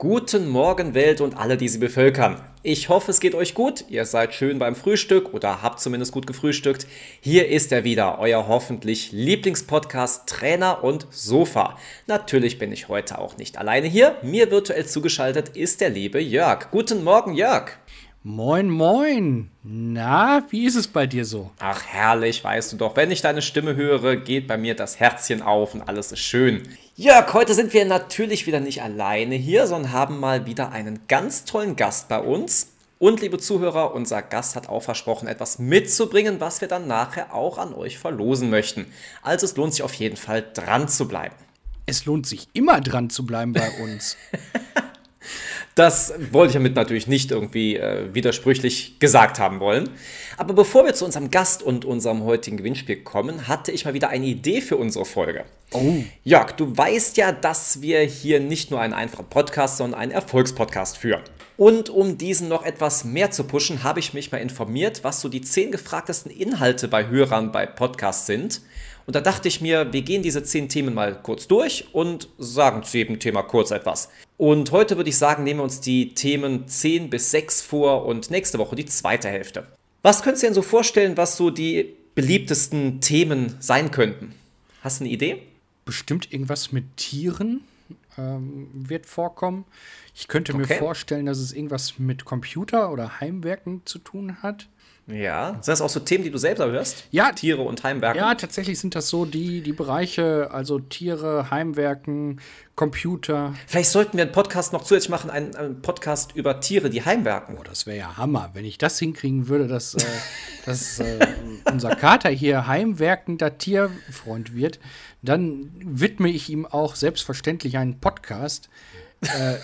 Guten Morgen Welt und alle, die sie bevölkern. Ich hoffe, es geht euch gut. Ihr seid schön beim Frühstück oder habt zumindest gut gefrühstückt. Hier ist er wieder, euer hoffentlich Lieblingspodcast Trainer und Sofa. Natürlich bin ich heute auch nicht alleine hier. Mir virtuell zugeschaltet ist der liebe Jörg. Guten Morgen, Jörg. Moin, moin. Na, wie ist es bei dir so? Ach, herrlich, weißt du doch. Wenn ich deine Stimme höre, geht bei mir das Herzchen auf und alles ist schön. Jörg, heute sind wir natürlich wieder nicht alleine hier, sondern haben mal wieder einen ganz tollen Gast bei uns. Und liebe Zuhörer, unser Gast hat auch versprochen, etwas mitzubringen, was wir dann nachher auch an euch verlosen möchten. Also es lohnt sich auf jeden Fall dran zu bleiben. Es lohnt sich immer dran zu bleiben bei uns. Das wollte ich damit natürlich nicht irgendwie äh, widersprüchlich gesagt haben wollen. Aber bevor wir zu unserem Gast und unserem heutigen Gewinnspiel kommen, hatte ich mal wieder eine Idee für unsere Folge. Oh. Jörg, du weißt ja, dass wir hier nicht nur einen einfachen Podcast, sondern einen Erfolgspodcast führen. Und um diesen noch etwas mehr zu pushen, habe ich mich mal informiert, was so die zehn gefragtesten Inhalte bei Hörern bei Podcasts sind. Und da dachte ich mir, wir gehen diese zehn Themen mal kurz durch und sagen zu jedem Thema kurz etwas. Und heute würde ich sagen, nehmen wir uns die Themen 10 bis 6 vor und nächste Woche die zweite Hälfte. Was könntest du denn so vorstellen, was so die beliebtesten Themen sein könnten? Hast du eine Idee? Bestimmt irgendwas mit Tieren ähm, wird vorkommen. Ich könnte okay. mir vorstellen, dass es irgendwas mit Computer oder Heimwerken zu tun hat. Ja, sind das auch so Themen, die du selber hörst? Ja. Tiere und Heimwerken? Ja, tatsächlich sind das so die, die Bereiche, also Tiere, Heimwerken, Computer. Vielleicht sollten wir einen Podcast noch zusätzlich machen, einen, einen Podcast über Tiere, die heimwerken. Oh, das wäre ja Hammer, wenn ich das hinkriegen würde, dass, äh, dass äh, unser Kater hier heimwerkender Tierfreund wird, dann widme ich ihm auch selbstverständlich einen Podcast. Äh,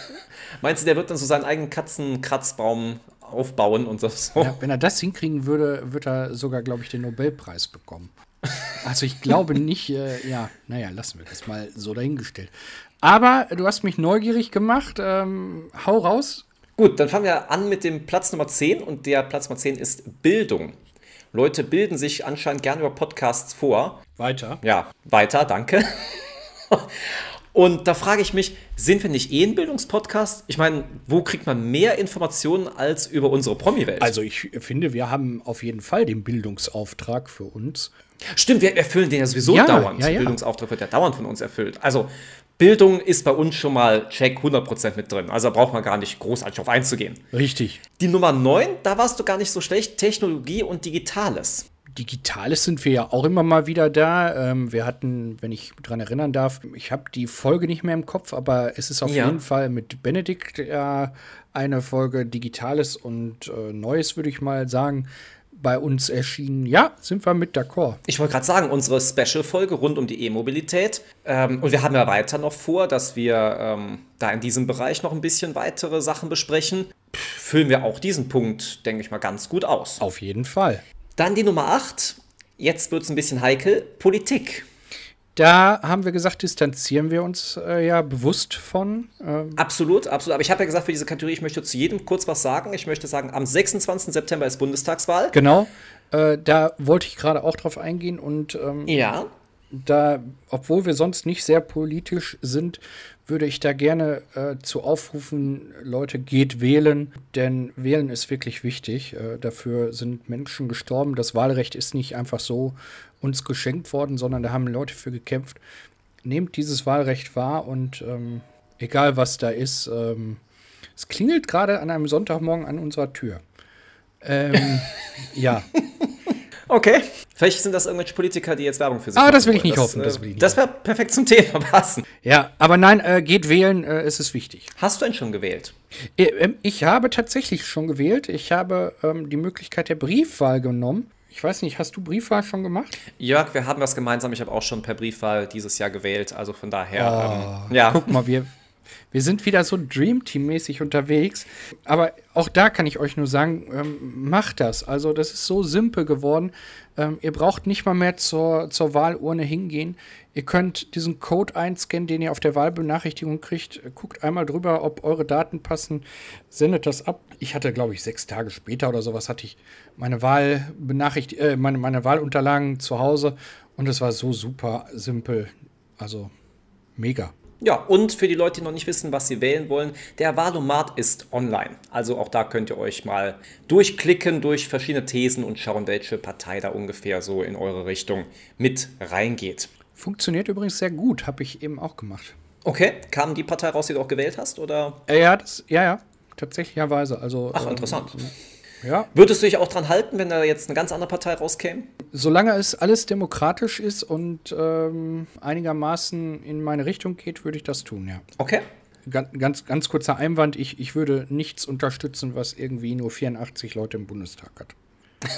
Meinst du, der wird dann so seinen eigenen Katzenkratzbaum aufbauen und so. Ja, wenn er das hinkriegen würde, würde er sogar, glaube ich, den Nobelpreis bekommen. Also ich glaube nicht, äh, ja, naja, lassen wir das mal so dahingestellt. Aber du hast mich neugierig gemacht. Ähm, hau raus. Gut, dann fangen wir an mit dem Platz Nummer 10 und der Platz Nummer 10 ist Bildung. Leute bilden sich anscheinend gerne über Podcasts vor. Weiter. Ja, weiter, danke. Und da frage ich mich, sind wir nicht eh ein Bildungspodcast? Ich meine, wo kriegt man mehr Informationen als über unsere Promi-Welt? Also ich finde, wir haben auf jeden Fall den Bildungsauftrag für uns. Stimmt, wir erfüllen den ja sowieso ja, dauernd. Ja, ja. Bildungsauftrag wird ja dauernd von uns erfüllt. Also Bildung ist bei uns schon mal check 100% mit drin. Also da braucht man gar nicht großartig auf einzugehen. Richtig. Die Nummer 9, da warst du gar nicht so schlecht. Technologie und Digitales. Digitales sind wir ja auch immer mal wieder da. Ähm, wir hatten, wenn ich daran erinnern darf, ich habe die Folge nicht mehr im Kopf, aber es ist auf ja. jeden Fall mit Benedikt äh, eine Folge Digitales und äh, Neues, würde ich mal sagen bei uns erschienen. Ja, sind wir mit d'accord. Ich wollte gerade sagen, unsere Special-Folge rund um die E-Mobilität. Ähm, und wir haben ja weiter noch vor, dass wir ähm, da in diesem Bereich noch ein bisschen weitere Sachen besprechen. Pff, füllen wir auch diesen Punkt, denke ich mal, ganz gut aus. Auf jeden Fall. Dann die Nummer 8. Jetzt wird es ein bisschen heikel. Politik. Da haben wir gesagt, distanzieren wir uns äh, ja bewusst von. Ähm absolut, absolut. Aber ich habe ja gesagt, für diese Kategorie, ich möchte zu jedem kurz was sagen. Ich möchte sagen, am 26. September ist Bundestagswahl. Genau. Äh, da wollte ich gerade auch drauf eingehen und ähm, ja. Da, obwohl wir sonst nicht sehr politisch sind, würde ich da gerne äh, zu aufrufen, Leute, geht wählen, denn wählen ist wirklich wichtig. Äh, dafür sind Menschen gestorben. Das Wahlrecht ist nicht einfach so uns geschenkt worden, sondern da haben Leute für gekämpft. Nehmt dieses Wahlrecht wahr und ähm, egal was da ist, ähm, es klingelt gerade an einem Sonntagmorgen an unserer Tür. Ähm, ja. Okay. Vielleicht sind das irgendwelche Politiker, die jetzt Werbung für sich machen. Ah, das will ich nicht das, hoffen. Das, äh, das wäre perfekt zum Thema passen. Ja, aber nein, äh, geht wählen, äh, ist es wichtig. Hast du denn schon gewählt? Äh, ähm, ich habe tatsächlich schon gewählt. Ich habe ähm, die Möglichkeit der Briefwahl genommen. Ich weiß nicht, hast du Briefwahl schon gemacht? Jörg, wir haben das gemeinsam. Ich habe auch schon per Briefwahl dieses Jahr gewählt. Also von daher, oh, ähm, ja. Guck mal, wir, wir sind wieder so Dream Team-mäßig unterwegs. Aber auch da kann ich euch nur sagen, ähm, macht das. Also, das ist so simpel geworden. Ähm, ihr braucht nicht mal mehr zur, zur Wahlurne hingehen. Ihr könnt diesen Code einscannen, den ihr auf der Wahlbenachrichtigung kriegt. Guckt einmal drüber, ob eure Daten passen. Sendet das ab. Ich hatte, glaube ich, sechs Tage später oder sowas hatte ich meine Wahlbenachricht, äh, meine, meine Wahlunterlagen zu Hause. Und es war so super simpel. Also, mega. Ja, und für die Leute, die noch nicht wissen, was sie wählen wollen, der Wahlomat ist online. Also auch da könnt ihr euch mal durchklicken durch verschiedene Thesen und schauen, welche Partei da ungefähr so in eure Richtung mit reingeht. Funktioniert übrigens sehr gut, habe ich eben auch gemacht. Okay, kam die Partei raus, die du auch gewählt hast, oder? Ja, das, ja, ja, tatsächlicherweise. Also, Ach, interessant. Ähm, ja. Würdest du dich auch dran halten, wenn da jetzt eine ganz andere Partei rauskäme? Solange es alles demokratisch ist und ähm, einigermaßen in meine Richtung geht, würde ich das tun, ja. Okay. Ganz, ganz, ganz kurzer Einwand, ich, ich würde nichts unterstützen, was irgendwie nur 84 Leute im Bundestag hat.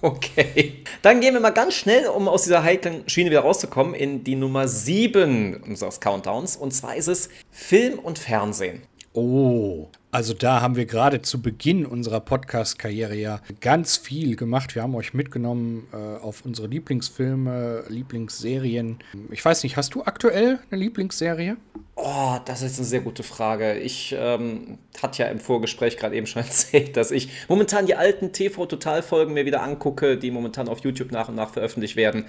Okay. Dann gehen wir mal ganz schnell, um aus dieser heiklen Schiene wieder rauszukommen, in die Nummer 7 unseres Countdowns. Und zwar ist es Film und Fernsehen. Oh, also da haben wir gerade zu Beginn unserer Podcast-Karriere ja ganz viel gemacht. Wir haben euch mitgenommen äh, auf unsere Lieblingsfilme, Lieblingsserien. Ich weiß nicht, hast du aktuell eine Lieblingsserie? Oh, das ist eine sehr gute Frage. Ich ähm, hatte ja im Vorgespräch gerade eben schon erzählt, dass ich momentan die alten TV-Total-Folgen mir wieder angucke, die momentan auf YouTube nach und nach veröffentlicht werden.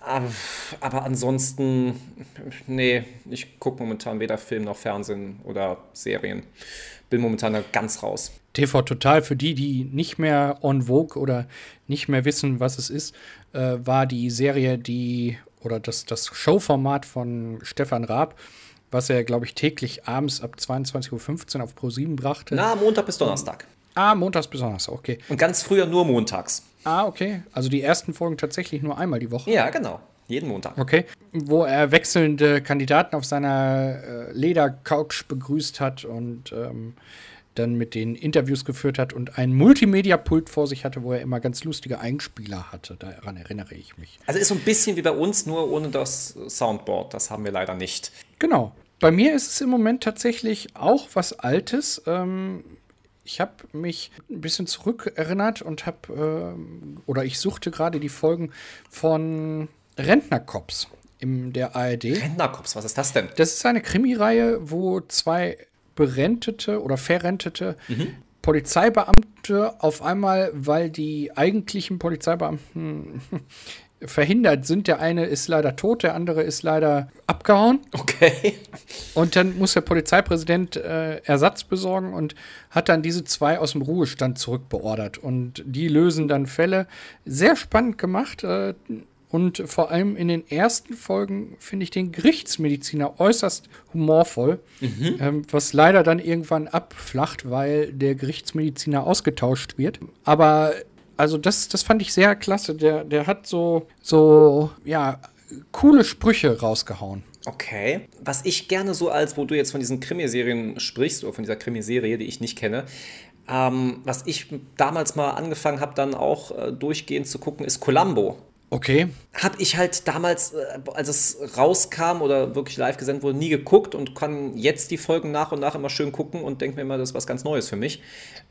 Aber, aber ansonsten, nee, ich gucke momentan weder Film noch Fernsehen oder Serien. Bin momentan da ganz raus. TV Total, für die, die nicht mehr on Vogue oder nicht mehr wissen, was es ist, äh, war die Serie, die oder das, das Showformat von Stefan Raab, was er, glaube ich, täglich abends ab 22.15 Uhr auf Pro7 brachte. Na, Montag bis Donnerstag. Ah, montags bis Donnerstag, okay. Und ganz früher nur montags. Ah, okay. Also die ersten Folgen tatsächlich nur einmal die Woche. Ja, genau. Jeden Montag. Okay. Wo er wechselnde Kandidaten auf seiner äh, Ledercouch begrüßt hat und ähm, dann mit den Interviews geführt hat und ein Multimedia-Pult vor sich hatte, wo er immer ganz lustige Einspieler hatte. Daran erinnere ich mich. Also ist so ein bisschen wie bei uns, nur ohne das Soundboard. Das haben wir leider nicht. Genau. Bei mir ist es im Moment tatsächlich auch was Altes. Ähm, ich habe mich ein bisschen zurückerinnert und habe, äh, oder ich suchte gerade die Folgen von Rentnercops in der ARD. Rentnercops, was ist das denn? Das ist eine Krimireihe, wo zwei berentete oder verrentete mhm. Polizeibeamte auf einmal, weil die eigentlichen Polizeibeamten verhindert sind. Der eine ist leider tot, der andere ist leider abgehauen. Okay. Und dann muss der Polizeipräsident äh, Ersatz besorgen und hat dann diese zwei aus dem Ruhestand zurückbeordert. Und die lösen dann Fälle. Sehr spannend gemacht. Äh, und vor allem in den ersten Folgen finde ich den Gerichtsmediziner äußerst humorvoll, mhm. ähm, was leider dann irgendwann abflacht, weil der Gerichtsmediziner ausgetauscht wird. Aber also das, das fand ich sehr klasse. Der, der hat so, so, ja, coole Sprüche rausgehauen. Okay. Was ich gerne so als, wo du jetzt von diesen Krimiserien sprichst, oder von dieser Krimiserie, die ich nicht kenne, ähm, was ich damals mal angefangen habe, dann auch äh, durchgehend zu gucken, ist Columbo. Okay. Habe ich halt damals, äh, als es rauskam oder wirklich live gesendet wurde, nie geguckt und kann jetzt die Folgen nach und nach immer schön gucken und denke mir immer, das ist was ganz Neues für mich.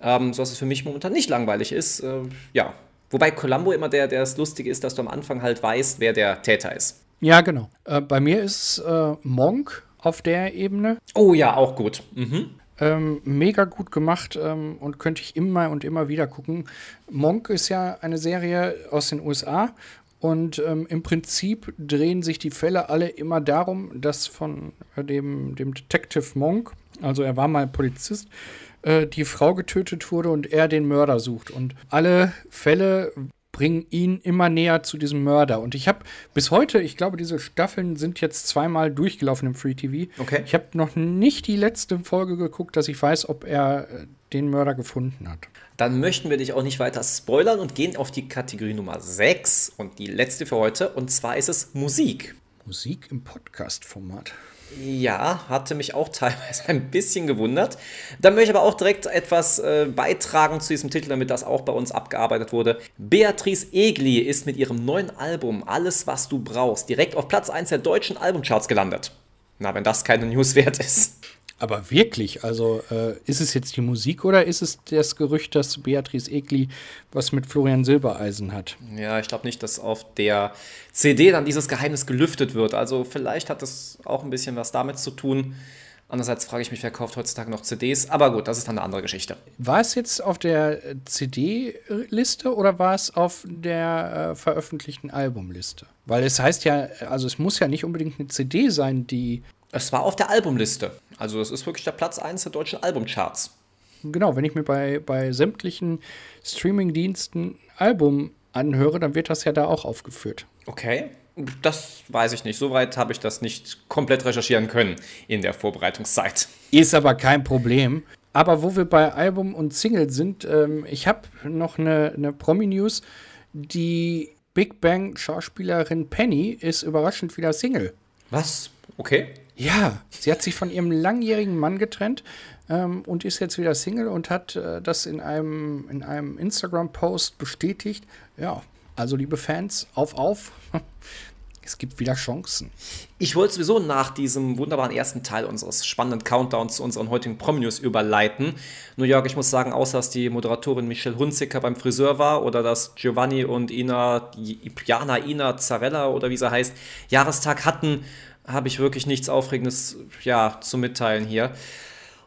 Ähm, so dass es für mich momentan nicht langweilig ist. Äh, ja. Wobei Columbo immer der, der das Lustige ist, dass du am Anfang halt weißt, wer der Täter ist. Ja, genau. Äh, bei mir ist äh, Monk auf der Ebene. Oh ja, auch gut. Mhm. Ähm, mega gut gemacht ähm, und könnte ich immer und immer wieder gucken. Monk ist ja eine Serie aus den USA und ähm, im Prinzip drehen sich die Fälle alle immer darum, dass von äh, dem, dem Detective Monk, also er war mal Polizist, äh, die Frau getötet wurde und er den Mörder sucht. Und alle Fälle bringen ihn immer näher zu diesem Mörder. Und ich habe bis heute, ich glaube, diese Staffeln sind jetzt zweimal durchgelaufen im Free TV. Okay. Ich habe noch nicht die letzte Folge geguckt, dass ich weiß, ob er äh, den Mörder gefunden hat. Dann möchten wir dich auch nicht weiter spoilern und gehen auf die Kategorie Nummer 6 und die letzte für heute. Und zwar ist es Musik. Musik im Podcast-Format. Ja, hatte mich auch teilweise ein bisschen gewundert. Dann möchte ich aber auch direkt etwas äh, beitragen zu diesem Titel, damit das auch bei uns abgearbeitet wurde. Beatrice Egli ist mit ihrem neuen Album Alles, was du brauchst direkt auf Platz 1 der deutschen Albumcharts gelandet. Na, wenn das keine News wert ist. Aber wirklich, also äh, ist es jetzt die Musik oder ist es das Gerücht, dass Beatrice Egli was mit Florian Silbereisen hat? Ja, ich glaube nicht, dass auf der CD dann dieses Geheimnis gelüftet wird. Also vielleicht hat es auch ein bisschen was damit zu tun. Andererseits frage ich mich, wer kauft heutzutage noch CDs? Aber gut, das ist dann eine andere Geschichte. War es jetzt auf der CD-Liste oder war es auf der äh, veröffentlichten Albumliste? Weil es heißt ja, also es muss ja nicht unbedingt eine CD sein, die Es war auf der Albumliste. Also es ist wirklich der Platz 1 der deutschen Albumcharts. Genau, wenn ich mir bei, bei sämtlichen Streamingdiensten Album anhöre, dann wird das ja da auch aufgeführt. Okay. Das weiß ich nicht. Soweit habe ich das nicht komplett recherchieren können in der Vorbereitungszeit. Ist aber kein Problem. Aber wo wir bei Album und Single sind, ähm, ich habe noch eine, eine Promi-News. Die Big Bang-Schauspielerin Penny ist überraschend wieder Single. Was? Okay. Ja, sie hat sich von ihrem langjährigen Mann getrennt ähm, und ist jetzt wieder Single und hat äh, das in einem, in einem Instagram-Post bestätigt. Ja, also liebe Fans, auf, auf. Es gibt wieder Chancen. Ich wollte sowieso nach diesem wunderbaren ersten Teil unseres spannenden Countdowns zu unseren heutigen Promi-News überleiten. Nur Jörg, ich muss sagen, außer dass die Moderatorin Michelle Hunziker beim Friseur war oder dass Giovanni und Ina, Jana Ina Zarella oder wie sie heißt, Jahrestag hatten, habe ich wirklich nichts Aufregendes ja, zu mitteilen hier.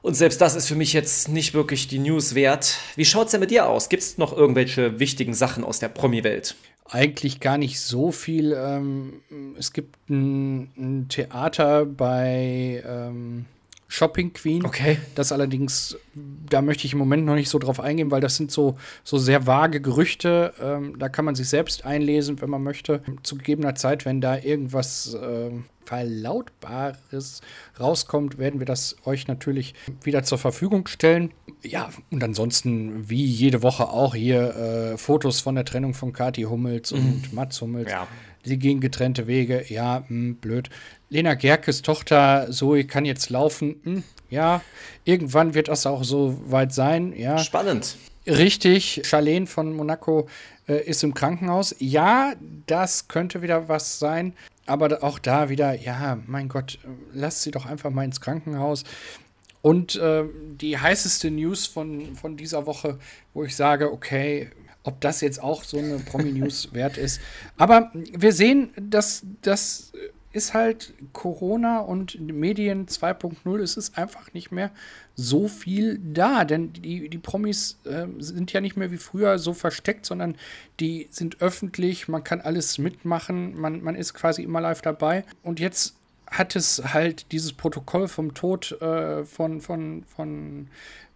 Und selbst das ist für mich jetzt nicht wirklich die News wert. Wie schaut es denn mit dir aus? Gibt es noch irgendwelche wichtigen Sachen aus der Promi-Welt? Eigentlich gar nicht so viel. Ähm, es gibt ein, Theater bei ähm, Shopping Queen. Okay. Das allerdings, da möchte ich im Moment noch nicht so drauf eingehen, weil das sind so, so sehr vage Gerüchte. Ähm, da kann man sich selbst einlesen, wenn man möchte. Zu gegebener Zeit, wenn da irgendwas äh, Verlautbares rauskommt, werden wir das euch natürlich wieder zur Verfügung stellen. Ja, und ansonsten, wie jede Woche auch hier äh, Fotos von der Trennung von Kati Hummels mhm. und Mats Hummels. Ja. Sie gehen getrennte Wege. Ja, mh, hm, blöd. Lena Gerkes Tochter Zoe kann jetzt laufen. Hm, ja, irgendwann wird das auch so weit sein. Ja. Spannend. Richtig. Charlene von Monaco äh, ist im Krankenhaus. Ja, das könnte wieder was sein. Aber auch da wieder, ja, mein Gott, lasst sie doch einfach mal ins Krankenhaus. Und äh, die heißeste News von, von dieser Woche, wo ich sage, okay, ob das jetzt auch so eine Promi-News wert ist. Aber wir sehen, dass das ist halt Corona und Medien 2.0, es ist einfach nicht mehr so viel da, denn die, die Promis äh, sind ja nicht mehr wie früher so versteckt, sondern die sind öffentlich, man kann alles mitmachen, man, man ist quasi immer live dabei. Und jetzt hat es halt dieses Protokoll vom Tod äh, von, von, von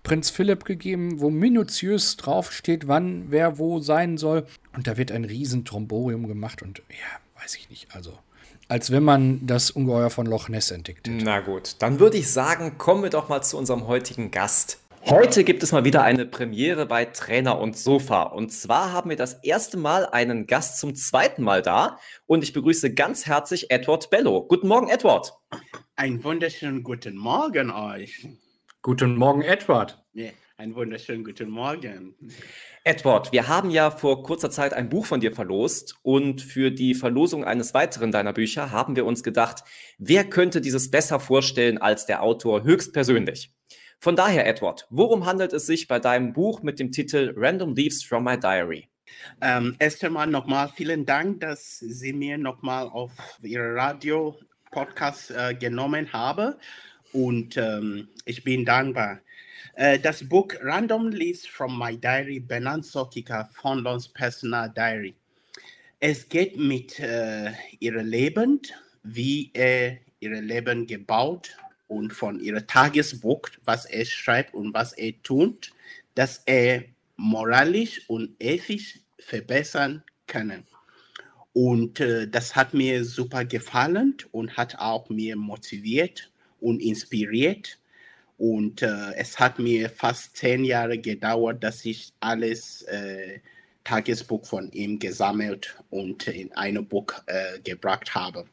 Prinz Philipp gegeben, wo minutiös draufsteht, wann wer wo sein soll. Und da wird ein riesen Tromborium gemacht und ja, weiß ich nicht, also als wenn man das Ungeheuer von Loch Ness entdeckt hätte. Na gut, dann würde ich sagen, kommen wir doch mal zu unserem heutigen Gast. Heute gibt es mal wieder eine Premiere bei Trainer und Sofa. Und zwar haben wir das erste Mal einen Gast zum zweiten Mal da. Und ich begrüße ganz herzlich Edward Bello. Guten Morgen, Edward. Einen wunderschönen guten Morgen euch. Guten Morgen, Edward. Ja, einen wunderschönen guten Morgen. Edward, wir haben ja vor kurzer Zeit ein Buch von dir verlost und für die Verlosung eines weiteren deiner Bücher haben wir uns gedacht, wer könnte dieses besser vorstellen als der Autor höchstpersönlich? Von daher, Edward, worum handelt es sich bei deinem Buch mit dem Titel Random Leaves from My Diary? Ähm, erst einmal nochmal vielen Dank, dass Sie mir nochmal auf Ihre Radio-Podcast äh, genommen haben und ähm, ich bin dankbar. Äh, das Buch Random Leaves from My Diary, Benan Sokika von Lons Personal Diary. Es geht mit äh, ihrem Leben, wie er ihr Leben gebaut und von ihrem Tagesbuch, was er schreibt und was er tut, dass er moralisch und ethisch verbessern kann. Und äh, das hat mir super gefallen und hat auch mir motiviert und inspiriert. Und äh, es hat mir fast zehn Jahre gedauert, dass ich alles äh, Tagesbuch von ihm gesammelt und in ein Buch äh, gebracht habe.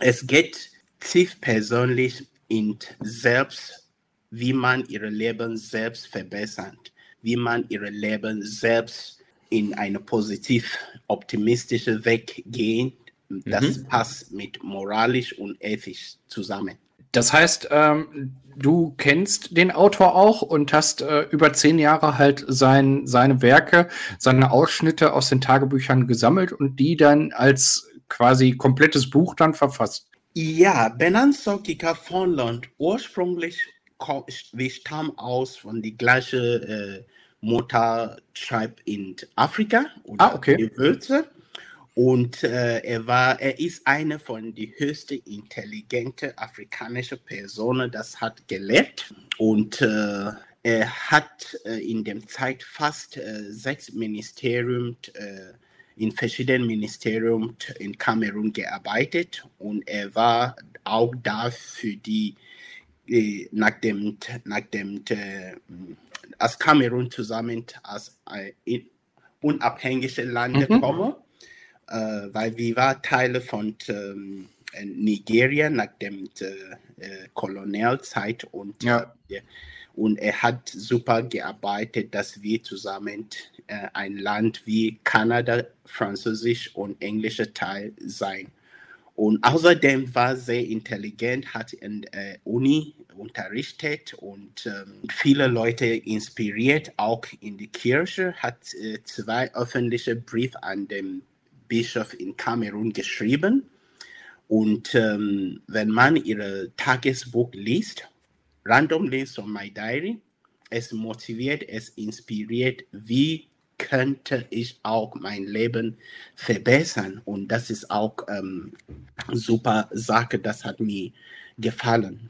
Es geht tief persönlich in selbst, wie man ihr Leben selbst verbessert, wie man ihr Leben selbst in eine positiv optimistische Weg geht. Das mhm. passt mit moralisch und ethisch zusammen. Das heißt, ähm, du kennst den Autor auch und hast äh, über zehn Jahre halt sein, seine Werke, seine Ausschnitte aus den Tagebüchern gesammelt und die dann als quasi komplettes Buch dann verfasst. Ja, Benan Sokika von Land ursprünglich wir stammen aus von die gleiche äh, Muttertribe in Afrika oder ah, okay. Gewürze. Und äh, er war, er ist eine von die höchste intelligente afrikanische Personen, das hat gelebt. Und äh, er hat äh, in dem Zeit fast äh, sechs Ministerien äh, in verschiedenen Ministerien in Kamerun gearbeitet und er war auch da für die äh, nach dem nach dem als Kamerun zusammen als ein unabhängiges Land mhm. komme, äh, weil wir waren Teile von ähm, Nigeria nach dem äh, Kolonialzeit und ja. äh, und er hat super gearbeitet, dass wir zusammen äh, ein Land wie Kanada, Französisch und englischer Teil sein. Und außerdem war sehr intelligent, hat in der Uni unterrichtet und ähm, viele Leute inspiriert, auch in die Kirche, hat äh, zwei öffentliche Briefe an den Bischof in Kamerun geschrieben. Und ähm, wenn man ihr Tagesbuch liest, random liest on my diary, es motiviert, es inspiriert, wie könnte ich auch mein Leben verbessern. Und das ist auch ähm, super Sache, das hat mir gefallen.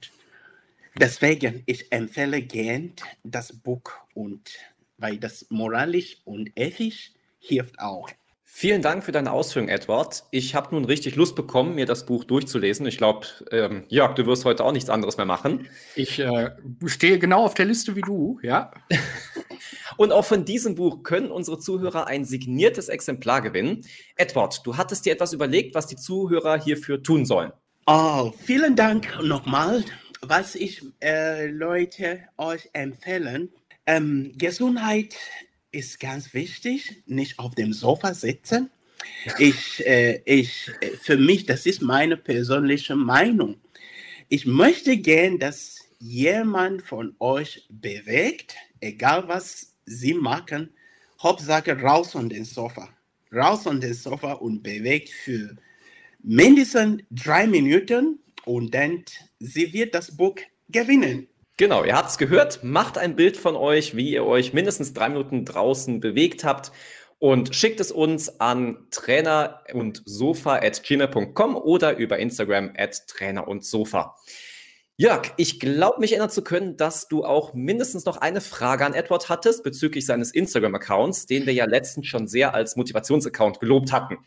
Deswegen, ich empfehle gern das Buch und weil das moralisch und ethisch hilft auch. Vielen Dank für deine Ausführung, Edward. Ich habe nun richtig Lust bekommen, mir das Buch durchzulesen. Ich glaube, ähm, Jörg, du wirst heute auch nichts anderes mehr machen. Ich äh, stehe genau auf der Liste wie du, ja. Und auch von diesem Buch können unsere Zuhörer ein signiertes Exemplar gewinnen. Edward, du hattest dir etwas überlegt, was die Zuhörer hierfür tun sollen. Oh, vielen Dank nochmal. Was ich äh, Leute euch empfehlen, ähm, Gesundheit ist ganz wichtig, nicht auf dem Sofa sitzen. Ich, äh, ich, äh, für mich, das ist meine persönliche Meinung. Ich möchte gern, dass jemand von euch bewegt, egal was sie machen, Hauptsache raus von dem Sofa. Raus von dem Sofa und bewegt für mindestens drei Minuten und dann sie wird das Buch gewinnen. Genau, ihr habt es gehört. Macht ein Bild von euch, wie ihr euch mindestens drei Minuten draußen bewegt habt und schickt es uns an trainer und sofa at gmail.com oder über Instagram at trainer und sofa. Jörg, ich glaube, mich erinnern zu können, dass du auch mindestens noch eine Frage an Edward hattest bezüglich seines Instagram-Accounts, den wir ja letztens schon sehr als Motivationsaccount gelobt hatten.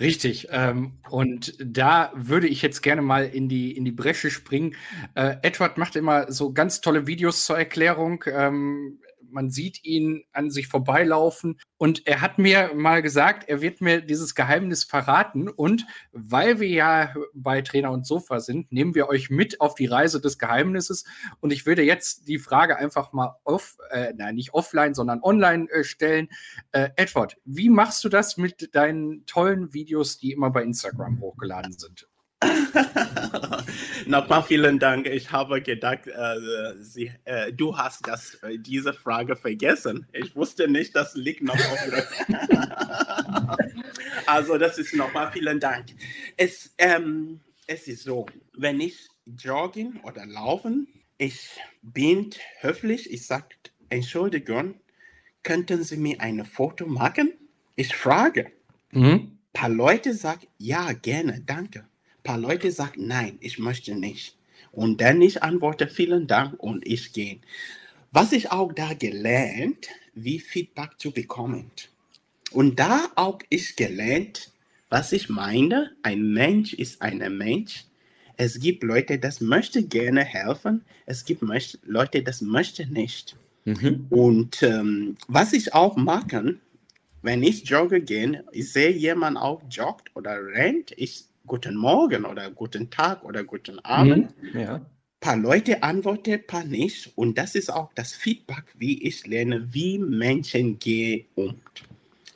Richtig. Ähm, und da würde ich jetzt gerne mal in die, in die Bresche springen. Äh, Edward macht immer so ganz tolle Videos zur Erklärung. Ähm, man sieht ihn an sich vorbeilaufen und er hat mir mal gesagt, er wird mir dieses Geheimnis verraten und weil wir ja bei Trainer und Sofa sind, nehmen wir euch mit auf die Reise des Geheimnisses und ich würde jetzt die Frage einfach mal off, äh, nein, nicht offline, sondern online äh, stellen. Äh, Edward, wie machst du das mit deinen tollen Videos, die immer bei Instagram hochgeladen sind? Nochmal vielen Dank. Ich habe gedacht, äh, Sie, äh, du hast das, äh, diese Frage vergessen. Ich wusste nicht, das liegt noch auf Also das ist nochmal vielen Dank. Es, ähm, es ist so, wenn ich joggen oder laufen, ich bin höflich, ich sage, Entschuldigung, könnten Sie mir ein Foto machen? Ich frage. Mhm. Ein paar Leute sagen, ja, gerne, danke paar Leute sagen, nein, ich möchte nicht. Und dann ich antworte, vielen Dank und ich gehe. Was ich auch da gelernt, wie Feedback zu bekommen. Und da auch ich gelernt, was ich meine, ein Mensch ist ein Mensch. Es gibt Leute, das möchte gerne helfen. Es gibt Leute, das möchte nicht. Mhm. Und ähm, was ich auch mache, wenn ich jogge gehe, ich sehe jemand auch joggt oder rennt, ich guten Morgen oder guten Tag oder guten Abend. Mhm. Ja. Ein paar Leute antworten, ein paar nicht. Und das ist auch das Feedback, wie ich lerne, wie Menschen gehen um.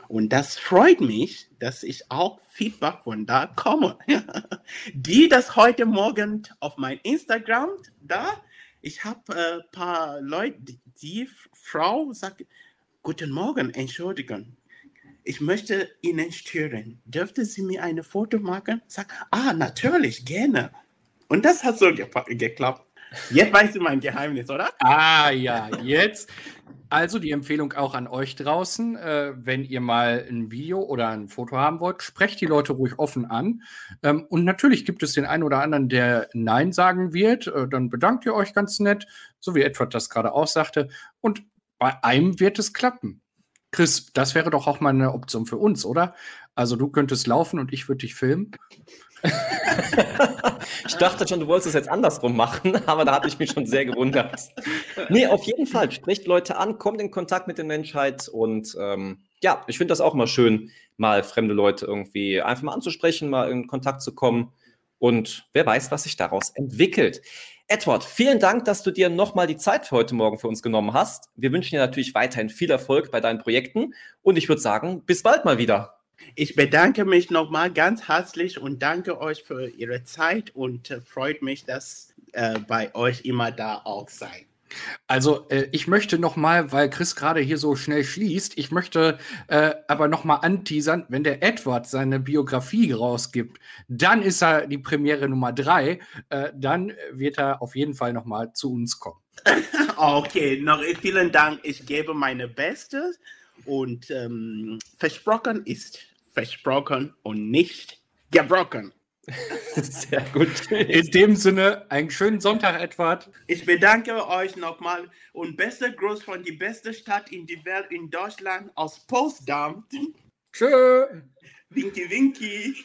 Und das freut mich, dass ich auch Feedback von da komme. Die das heute Morgen auf mein Instagram da, ich habe ein äh, paar Leute, die, Frau sagt, guten Morgen, Entschuldigung, ich möchte Ihnen stören. Dürfte Sie mir eine Foto machen? Sag, ah, natürlich, gerne. Und das hat so ge geklappt. Jetzt weißt du mein Geheimnis, oder? Ah ja, jetzt. Also die Empfehlung auch an euch draußen, äh, wenn ihr mal ein Video oder ein Foto haben wollt, sprecht die Leute ruhig offen an. Ähm, und natürlich gibt es den einen oder anderen, der Nein sagen wird. Äh, dann bedankt ihr euch ganz nett, so wie Edward das gerade auch sagte. Und bei einem wird es klappen. Chris, das wäre doch auch mal eine Option für uns, oder? Also du könntest laufen und ich würde dich filmen. ich dachte schon, du wolltest es jetzt andersrum machen, aber da habe ich mich schon sehr gewundert. Nee, auf jeden Fall, spricht Leute an, kommt in Kontakt mit der Menschheit und ähm, ja, ich finde das auch mal schön, mal fremde Leute irgendwie einfach mal anzusprechen, mal in Kontakt zu kommen und wer weiß, was sich daraus entwickelt. Edward, vielen Dank, dass du dir nochmal die Zeit für heute Morgen für uns genommen hast. Wir wünschen dir natürlich weiterhin viel Erfolg bei deinen Projekten und ich würde sagen, bis bald mal wieder. Ich bedanke mich nochmal ganz herzlich und danke euch für Ihre Zeit und äh, freut mich, dass äh, bei euch immer da auch sein. Also äh, ich möchte noch mal, weil Chris gerade hier so schnell schließt, ich möchte äh, aber noch mal anteasern, wenn der Edward seine Biografie rausgibt, dann ist er die Premiere Nummer drei, äh, dann wird er auf jeden Fall noch mal zu uns kommen. okay, noch vielen Dank. Ich gebe meine Bestes und ähm, versprochen ist versprochen und nicht gebrochen. Sehr gut. In dem Sinne, einen schönen Sonntag, Edward. Ich bedanke euch nochmal und bester Gruß von die beste Stadt in die Welt in Deutschland aus Potsdam. Tschö. Winky, winky.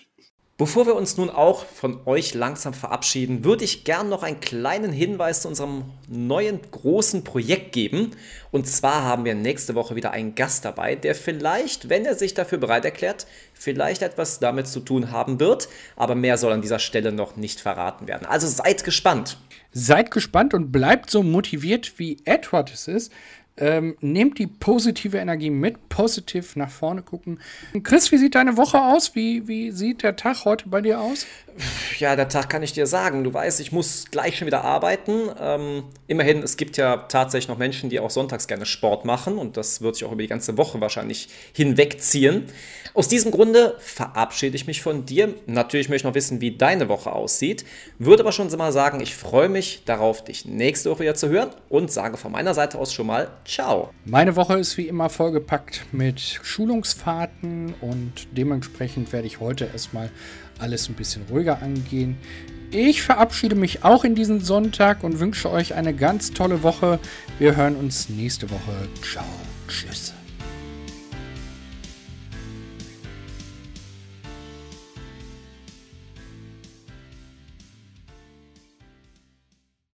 Bevor wir uns nun auch von euch langsam verabschieden, würde ich gern noch einen kleinen Hinweis zu unserem neuen großen Projekt geben. Und zwar haben wir nächste Woche wieder einen Gast dabei, der vielleicht, wenn er sich dafür bereit erklärt, vielleicht etwas damit zu tun haben wird. Aber mehr soll an dieser Stelle noch nicht verraten werden. Also seid gespannt. Seid gespannt und bleibt so motiviert, wie Edward es ist, ähm, nehmt die positive Energie mit, positiv nach vorne gucken. Chris, wie sieht deine Woche aus? Wie, wie sieht der Tag heute bei dir aus? Ja, der Tag kann ich dir sagen. Du weißt, ich muss gleich schon wieder arbeiten. Ähm, immerhin, es gibt ja tatsächlich noch Menschen, die auch sonntags gerne Sport machen und das wird sich auch über die ganze Woche wahrscheinlich hinwegziehen. Aus diesem Grunde verabschiede ich mich von dir. Natürlich möchte ich noch wissen, wie deine Woche aussieht. Würde aber schon mal sagen, ich freue mich darauf, dich nächste Woche wieder zu hören und sage von meiner Seite aus schon mal Ciao. Meine Woche ist wie immer vollgepackt mit Schulungsfahrten und dementsprechend werde ich heute erstmal alles ein bisschen ruhiger angehen. Ich verabschiede mich auch in diesen Sonntag und wünsche euch eine ganz tolle Woche. Wir hören uns nächste Woche. Ciao. Tschüss.